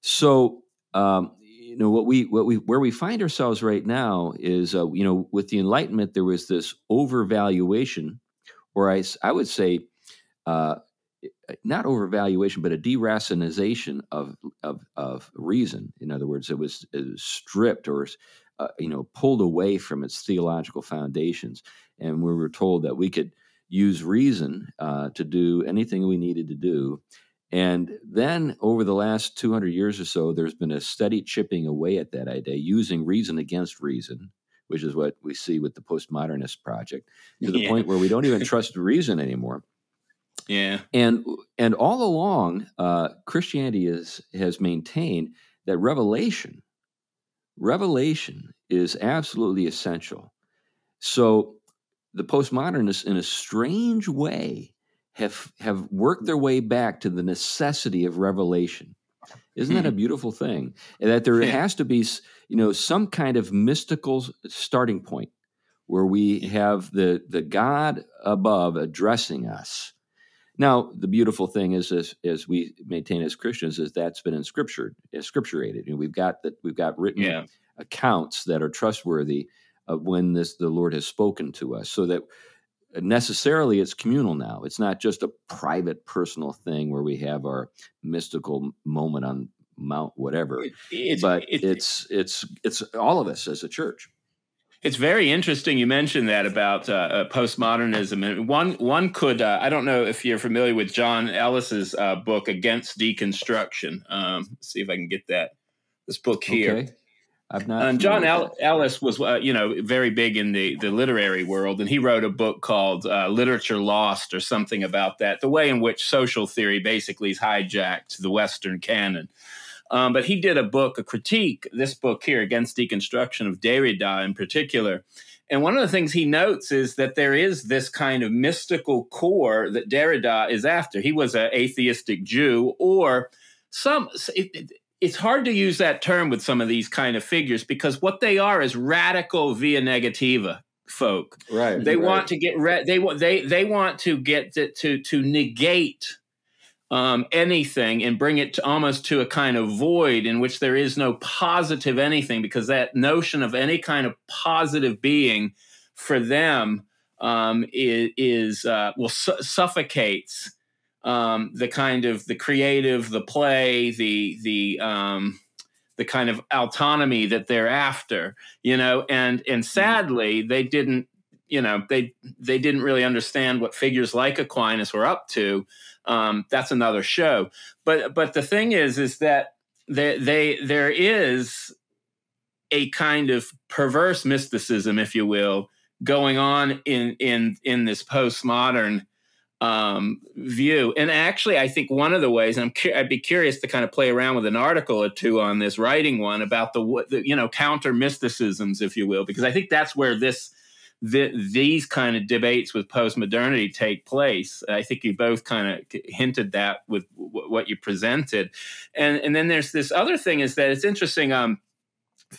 So um, you know what we what we where we find ourselves right now is uh, you know with the enlightenment there was this overvaluation or i, I would say uh, not overvaluation but a deracinization of, of of reason. In other words it was, it was stripped or uh, you know pulled away from its theological foundations. And we were told that we could use reason uh, to do anything we needed to do and then over the last 200 years or so, there's been a steady chipping away at that idea, using reason against reason, which is what we see with the postmodernist project, to the yeah. point where we don't even trust reason anymore. Yeah. And and all along, uh, Christianity is, has maintained that revelation, revelation is absolutely essential. So the postmodernists, in a strange way, have have worked their way back to the necessity of revelation. Isn't that a hmm. beautiful thing? That there has to be, you know, some kind of mystical starting point where we have the the God above addressing us. Now, the beautiful thing is, as, as we maintain as Christians, is that's been in Scripture, scripturated. Know, we've got that we've got written yeah. accounts that are trustworthy of when this the Lord has spoken to us, so that necessarily it's communal now. It's not just a private, personal thing where we have our mystical moment on Mount whatever. It's, but it's, it's it's it's all of us as a church. It's very interesting you mentioned that about uh, uh, postmodernism, and one one could uh, I don't know if you're familiar with John Ellis's uh, book Against Deconstruction. Um, see if I can get that this book here. Okay. I've not. Um, John Ellis was, uh, you know, very big in the the literary world, and he wrote a book called uh, "Literature Lost" or something about that. The way in which social theory basically has hijacked the Western canon. Um, but he did a book, a critique, this book here, Against Deconstruction of Derrida in particular. And one of the things he notes is that there is this kind of mystical core that Derrida is after. He was an atheistic Jew, or some. It, it's hard to use that term with some of these kind of figures because what they are is radical via negativa folk. Right. They right. want to get re- they want they they want to get to to, to negate um, anything and bring it to almost to a kind of void in which there is no positive anything because that notion of any kind of positive being for them um, is, is uh, well su- suffocates um, the kind of the creative, the play, the the um, the kind of autonomy that they're after, you know, and and sadly they didn't, you know, they they didn't really understand what figures like Aquinas were up to. Um, that's another show. But but the thing is, is that they, they there is a kind of perverse mysticism, if you will, going on in in in this postmodern um, view. And actually, I think one of the ways I'm cu- I'd be curious to kind of play around with an article or two on this, writing one about the, the you know counter mysticisms, if you will, because I think that's where this. The, these kind of debates with postmodernity take place. I think you both kind of hinted that with w- what you presented, and and then there's this other thing is that it's interesting. Um,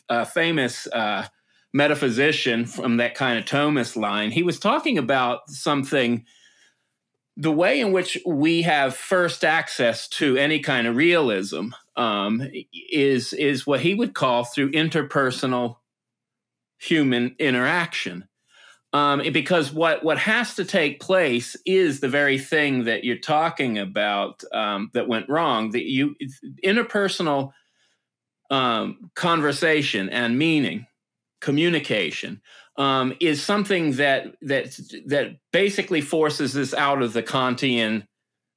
a famous uh, metaphysician from that kind of Thomas line, he was talking about something the way in which we have first access to any kind of realism um, is is what he would call through interpersonal human interaction. Um, because what what has to take place is the very thing that you're talking about um, that went wrong. That you interpersonal um, conversation and meaning, communication um, is something that that that basically forces us out of the Kantian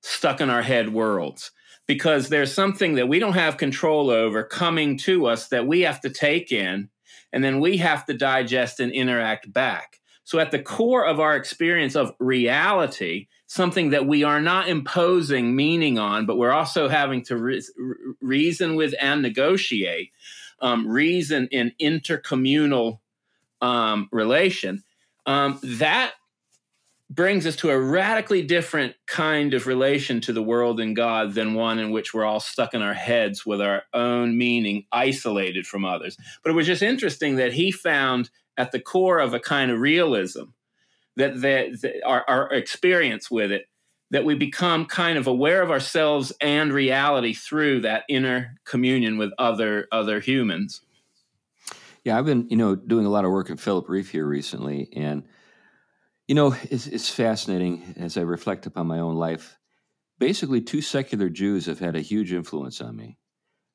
stuck in our head worlds because there's something that we don't have control over coming to us that we have to take in and then we have to digest and interact back. So at the core of our experience of reality, something that we are not imposing meaning on, but we're also having to re- reason with and negotiate, um, reason in intercommunal um, relation, um, that brings us to a radically different kind of relation to the world and God than one in which we're all stuck in our heads with our own meaning, isolated from others. But it was just interesting that he found at the core of a kind of realism that, that, that our, our experience with it that we become kind of aware of ourselves and reality through that inner communion with other other humans yeah, I've been, you know, doing a lot of work at Philip Rieff here recently, and you know, it's, it's fascinating as I reflect upon my own life. Basically, two secular Jews have had a huge influence on me.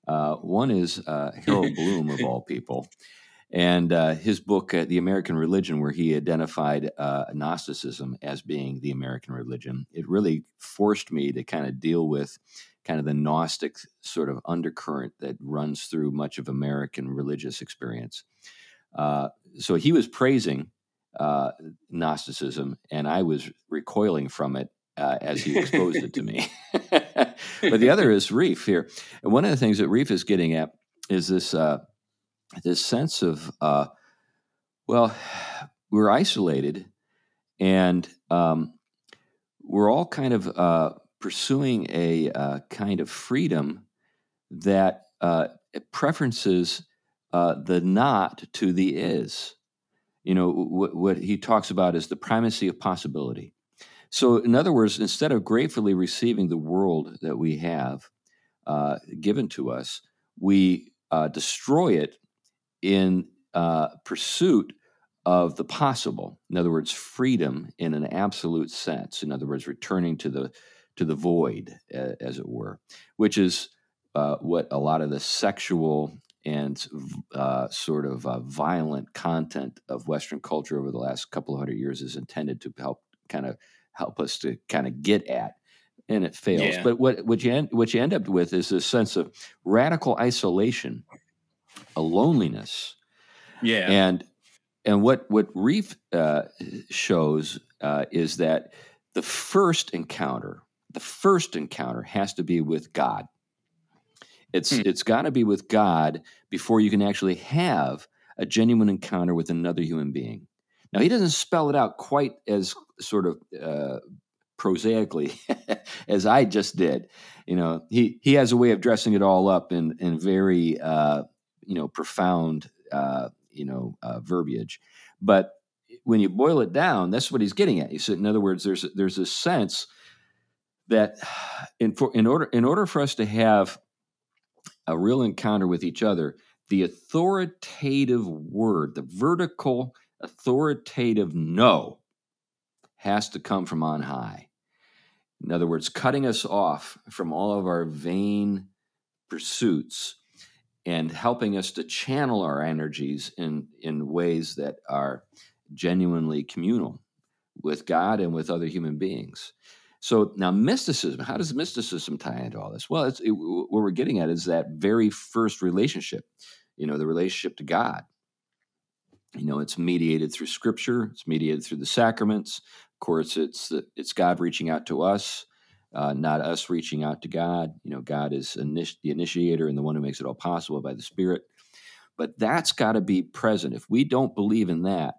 Uh, one is uh, Harold Bloom, of all people, and uh, his book, uh, The American Religion, where he identified uh, Gnosticism as being the American religion. It really forced me to kind of deal with kind of the Gnostic sort of undercurrent that runs through much of American religious experience. Uh, so he was praising uh, Gnosticism, and I was recoiling from it uh, as he exposed it to me. but the other is Rieff here, and one of the things that Rieff is getting at is this uh, this sense of uh, well, we're isolated, and um, we're all kind of uh, pursuing a uh, kind of freedom that uh, preferences uh, the not to the is. You know, what, what he talks about is the primacy of possibility. So, in other words, instead of gratefully receiving the world that we have uh, given to us, we uh, destroy it in uh, pursuit of the possible. In other words, freedom in an absolute sense. In other words, returning to the to the void, as it were, which is uh, what a lot of the sexual and uh, sort of uh, violent content of Western culture over the last couple of hundred years is intended to help kind of help us to kind of get at. And it fails. Yeah. But what, what you end, what you end up with is this sense of radical isolation, a loneliness. Yeah. And and what what Rieff uh, shows uh, is that the first encounter the first encounter has to be with God. It's hmm. it's got to be with God before you can actually have a genuine encounter with another human being. Now he doesn't spell it out quite as sort of uh, prosaically as I just did. You know, he he has a way of dressing it all up in in very uh, you know profound uh, you know uh, verbiage, but when you boil it down, that's what he's getting at. He said, in other words, there's there's a sense that in for in order in order for us to have a real encounter with each other, the authoritative word, the vertical authoritative no, has to come from on high. In other words, cutting us off from all of our vain pursuits and helping us to channel our energies in, in ways that are genuinely communal with God and with other human beings. So now, mysticism, how does mysticism tie into all this? Well, it, what we're getting at is that very first relationship, you know, the relationship to God. You know, it's mediated through scripture, it's mediated through the sacraments. Of course, it's, the, it's God reaching out to us, uh, not us reaching out to God. You know, God is init- the initiator and the one who makes it all possible by the Spirit. But that's got to be present. If we don't believe in that,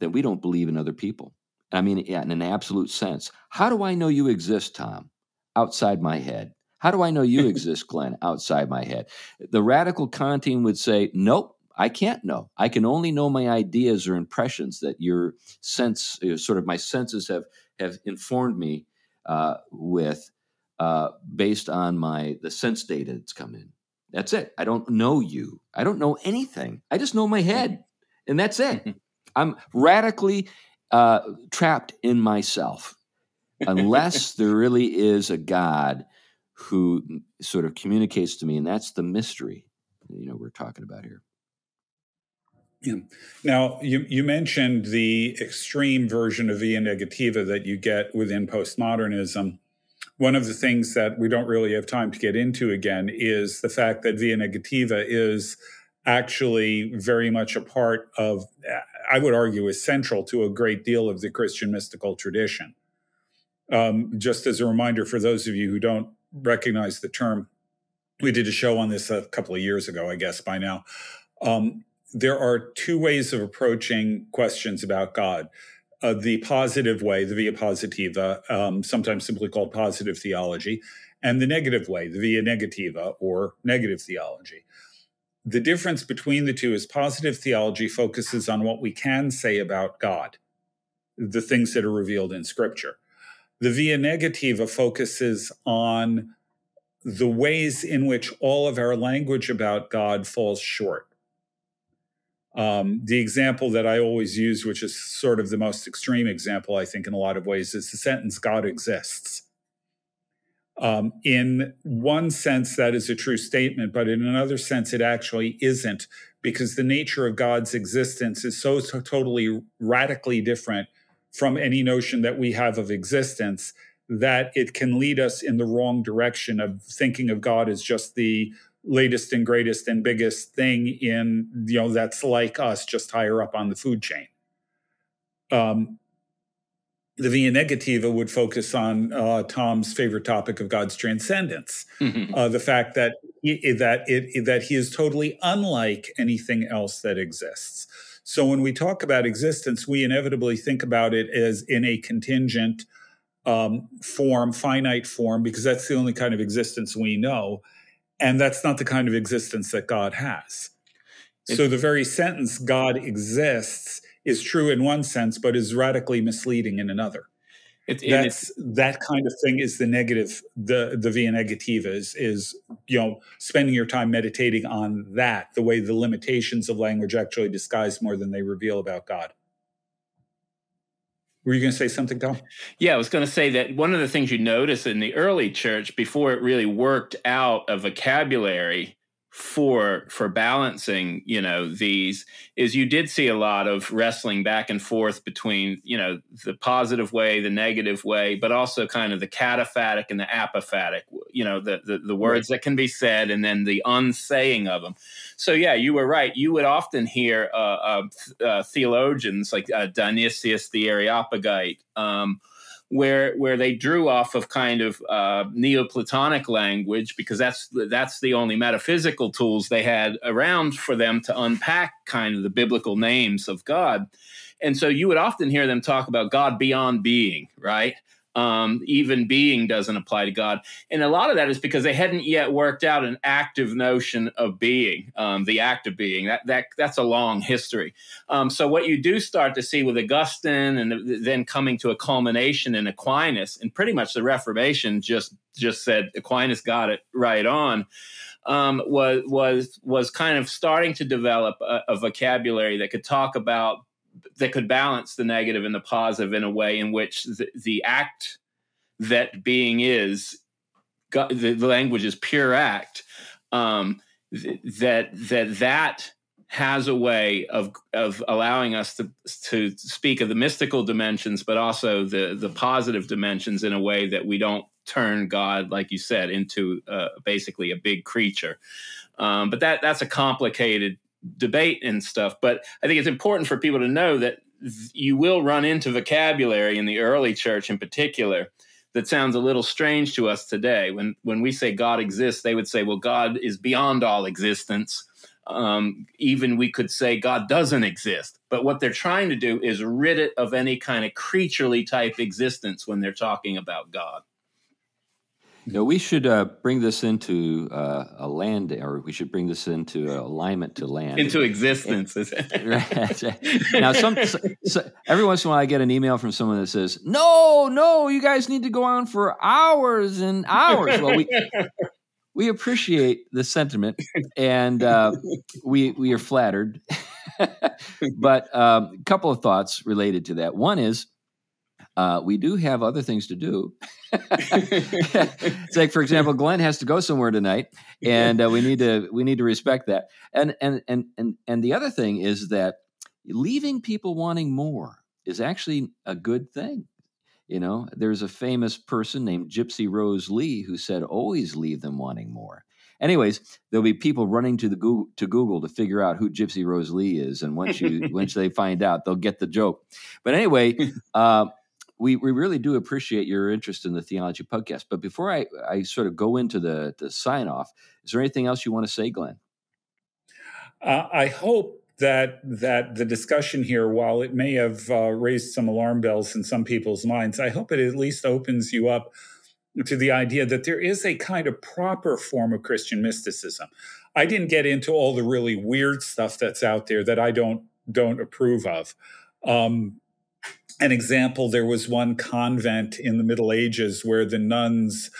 then we don't believe in other people. I mean, yeah, in an absolute sense. How do I know you exist, Tom, outside my head? How do I know you exist, Glenn, outside my head? The radical Kantian would say, nope, I can't know. I can only know my ideas or impressions that your sense, sort of my senses have have informed me uh, with, uh, based on my the sense data that's come in. That's it. I don't know you. I don't know anything. I just know my head, and that's it. I'm radically uh, trapped in myself unless there really is a God who sort of communicates to me, and that's the mystery you know we're talking about here. Yeah. Now, you, you mentioned the extreme version of via negativa that you get within postmodernism. One of the things that we don't really have time to get into again is the fact that via negativa is actually very much a part of, I would argue, is central to a great deal of the Christian mystical tradition. Um, just as a reminder for those of you who don't recognize the term, we did a show on this a couple of years ago, I guess by now. Um, there are two ways of approaching questions about God. Uh, the positive way, the via positiva, um, sometimes simply called positive theology, and the negative way, the via negativa or negative theology. The difference between the two is positive theology focuses on what we can say about God, the things that are revealed in Scripture. The via negativa focuses on the ways in which all of our language about God falls short. Um, the example that I always use, which is sort of the most extreme example, I think, in a lot of ways, is the sentence God exists. Um, in one sense, that is a true statement, but in another sense, it actually isn't, because the nature of God's existence is so, so totally radically different from any notion that we have of existence that it can lead us in the wrong direction of thinking of God as just the latest and greatest and biggest thing in you know that's like us just higher up on the food chain. Um, the via negativa would focus on uh, Tom's favorite topic of God's transcendence, mm-hmm. uh, the fact that he, that it that he is totally unlike anything else that exists. So when we talk about existence, we inevitably think about it as in a contingent um, form, finite form, because that's the only kind of existence we know, and that's not the kind of existence that God has. so the very sentence "God exists." Is true in one sense, but is radically misleading in another. It, That's that kind of thing is the negative, the the via negativa is is you know spending your time meditating on that, the way the limitations of language actually disguise more than they reveal about God. Were you going to say something, Tom? Yeah, I was going to say that one of the things you notice in the early church before it really worked out a vocabulary for for balancing you know these is you did see a lot of wrestling back and forth between you know the positive way the negative way but also kind of the cataphatic and the apophatic you know the the, the words right. that can be said and then the unsaying of them so yeah you were right you would often hear uh, uh, uh, theologians like uh, dionysius the areopagite um, where where they drew off of kind of uh, Neoplatonic language because that's that's the only metaphysical tools they had around for them to unpack kind of the biblical names of God. And so you would often hear them talk about God beyond being, right? Um, even being doesn't apply to God. And a lot of that is because they hadn't yet worked out an active notion of being, um, the act of being. That, that that's a long history. Um, so what you do start to see with Augustine, and then coming to a culmination in Aquinas, and pretty much the Reformation just just said Aquinas got it right on. Um, was was was kind of starting to develop a, a vocabulary that could talk about that could balance the negative and the positive in a way in which the, the act that being is the, the language is pure act um, that that that has a way of of allowing us to to speak of the mystical dimensions, but also the the positive dimensions in a way that we don't turn God, like you said, into uh, basically a big creature. Um, but that that's a complicated debate and stuff. But I think it's important for people to know that you will run into vocabulary in the early church in particular that sounds a little strange to us today. When when we say God exists, they would say, "Well, God is beyond all existence." Um, even we could say God doesn't exist. But what they're trying to do is rid it of any kind of creaturely type existence when they're talking about God. You know, we should uh, bring this into uh, a land, or we should bring this into alignment to land, into existence. right. Now, some so, so, every once in a while, I get an email from someone that says, "No, no, you guys need to go on for hours and hours." Well, we we appreciate the sentiment, and uh, we we are flattered. but a um, couple of thoughts related to that. One is uh, we do have other things to do. it's like, for example, Glenn has to go somewhere tonight, and uh, we need to we need to respect that. And and and and and the other thing is that leaving people wanting more is actually a good thing. You know, there's a famous person named Gypsy Rose Lee who said, "Always leave them wanting more." Anyways, there'll be people running to the Google to Google to figure out who Gypsy Rose Lee is, and once you once they find out, they'll get the joke. But anyway, uh, we, we really do appreciate your interest in the Theology podcast. But before I, I sort of go into the, the sign off, is there anything else you want to say, Glenn? Uh, I hope that that the discussion here, while it may have uh, raised some alarm bells in some people's minds, I hope it at least opens you up to the idea that there is a kind of proper form of Christian mysticism. I didn't get into all the really weird stuff that's out there that I don't don't approve of. Um, an example there was one convent in the Middle Ages where the nuns,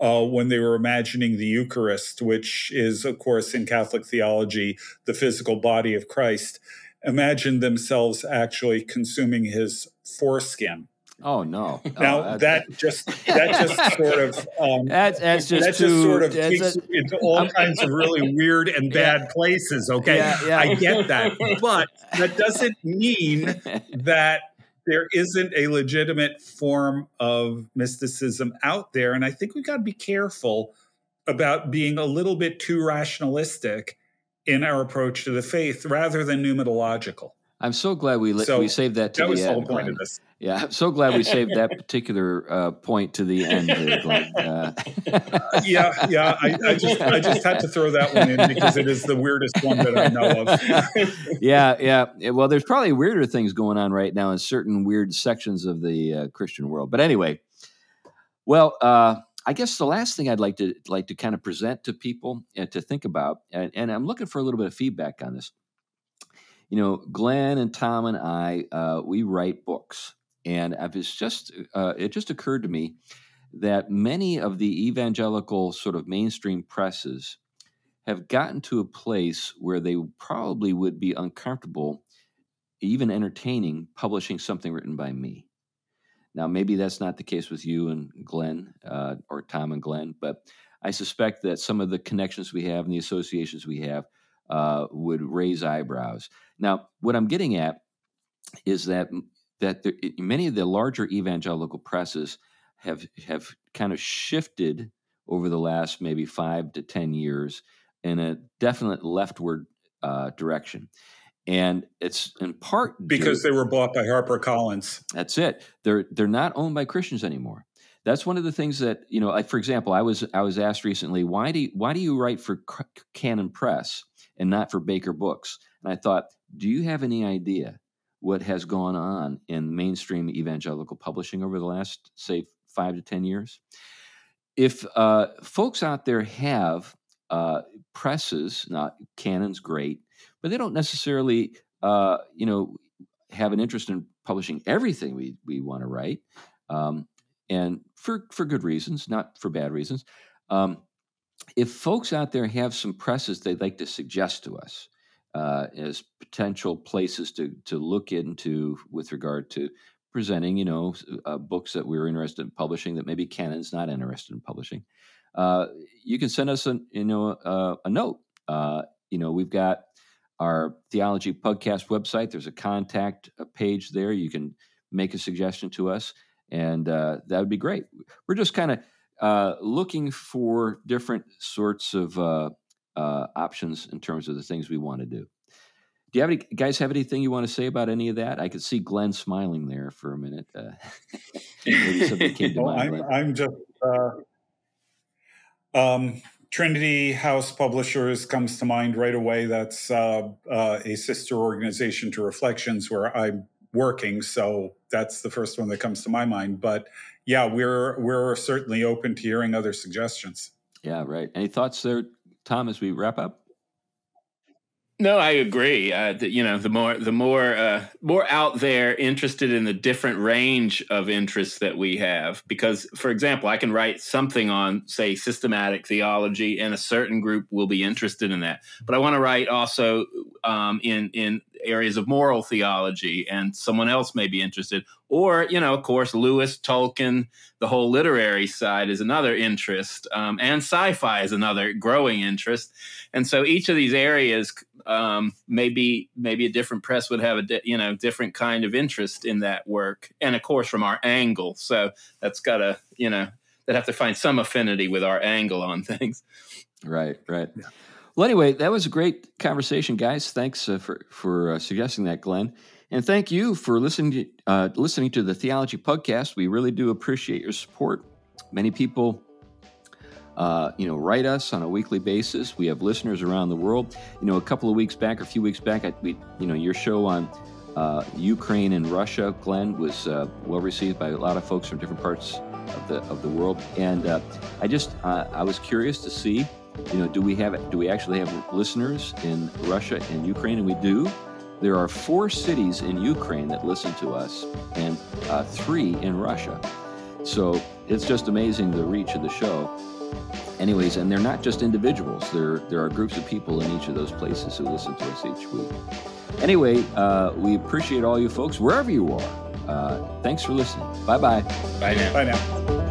uh, when they were imagining the Eucharist, which is, of course, in Catholic theology, the physical body of Christ, imagined themselves actually consuming his foreskin. Oh no! Now oh, that just that just sort of um, that's, that's just that too, just sort of takes a, into all I'm, kinds of really weird and bad places. Okay, yeah, yeah. I get that, but that doesn't mean that there isn't a legitimate form of mysticism out there. And I think we've got to be careful about being a little bit too rationalistic in our approach to the faith rather than pneumatological. I'm so glad we so we saved that to that the was end. The whole point of this. Yeah, I'm so glad we saved that particular uh, point to the end. Uh, yeah, yeah. I, I, just I just had to throw that one in because it is the weirdest one that I know of. yeah, yeah. Well, there's probably weirder things going on right now in certain weird sections of the uh, Christian world. But anyway, well, uh, I guess the last thing I'd like to like to kind of present to people and to think about, and, and I'm looking for a little bit of feedback on this you know, Glenn and Tom and I, uh, we write books, and it's just uh, it just occurred to me that many of the evangelical sort of mainstream presses have gotten to a place where they probably would be uncomfortable, even entertaining publishing something written by me. Now, maybe that's not the case with you and Glenn uh, or Tom and Glenn, but I suspect that some of the connections we have and the associations we have uh, would raise eyebrows. Now, what I'm getting at is that that there, many of the larger evangelical presses have have kind of shifted over the last maybe five to ten years in a definite leftward uh, direction, and it's in part because they were bought by HarperCollins. That's it. They're they're not owned by Christians anymore. That's one of the things that you know. Like for example, I was I was asked recently, why do you, why do you write for Canon Press and not for Baker Books? And I thought, do you have any idea what has gone on in mainstream evangelical publishing over the last say five to ten years? If uh, folks out there have uh, presses, not Canon's great, but they don't necessarily, uh, you know, have an interest in publishing everything we we want to write, um, and for for good reasons, not for bad reasons. Um, if folks out there have some presses they'd like to suggest to us uh, as potential places to to look into with regard to presenting, you know, uh, books that we're interested in publishing that maybe Canon's not interested in publishing, uh, you can send us a you know uh, a note. Uh, you know, we've got our theology podcast website. There's a contact uh, page there. You can make a suggestion to us, and that would be great. We're just kind of looking for different sorts of options in terms of the things we want to do. Do you have any guys have anything you want to say about any of that? I could see Glenn smiling there for a minute. Uh, maybe something came to well, mind. I'm, I'm just um, Trinity House Publishers comes to mind right away. That's uh, uh, a sister organization to Reflections where I'm working, so that's the first one that comes to my mind. But yeah, we're we're certainly open to hearing other suggestions. Yeah, right. Any thoughts there, Tom, as we wrap up? No, I agree. Uh, that, you know, the more the more uh, more out there interested in the different range of interests that we have. Because, for example, I can write something on, say, systematic theology, and a certain group will be interested in that. But I want to write also um, in in areas of moral theology, and someone else may be interested. Or, you know, of course, Lewis, Tolkien, the whole literary side is another interest, um, and sci-fi is another growing interest. And so each of these areas, um, maybe maybe a different press would have a di- you know different kind of interest in that work, and of course from our angle. So that's got to you know that have to find some affinity with our angle on things. Right, right. Yeah. Well, anyway, that was a great conversation, guys. Thanks uh, for for uh, suggesting that, Glenn, and thank you for listening to uh, listening to the Theology Podcast. We really do appreciate your support. Many people, uh, you know, write us on a weekly basis. We have listeners around the world. You know, a couple of weeks back, or a few weeks back, I, we, you know, your show on uh, Ukraine and Russia, Glenn, was uh, well received by a lot of folks from different parts of the of the world. And I just I was curious to see you know, do we have do we actually have listeners in Russia and Ukraine? And we do. There are four cities in Ukraine that listen to us, and uh, three in Russia. So it's just amazing the reach of the show. Anyways, and they're not just individuals. There there are groups of people in each of those places who listen to us each week. Anyway, uh, we appreciate all you folks wherever you are. Uh, thanks for listening. Bye-bye. Bye now. Bye now.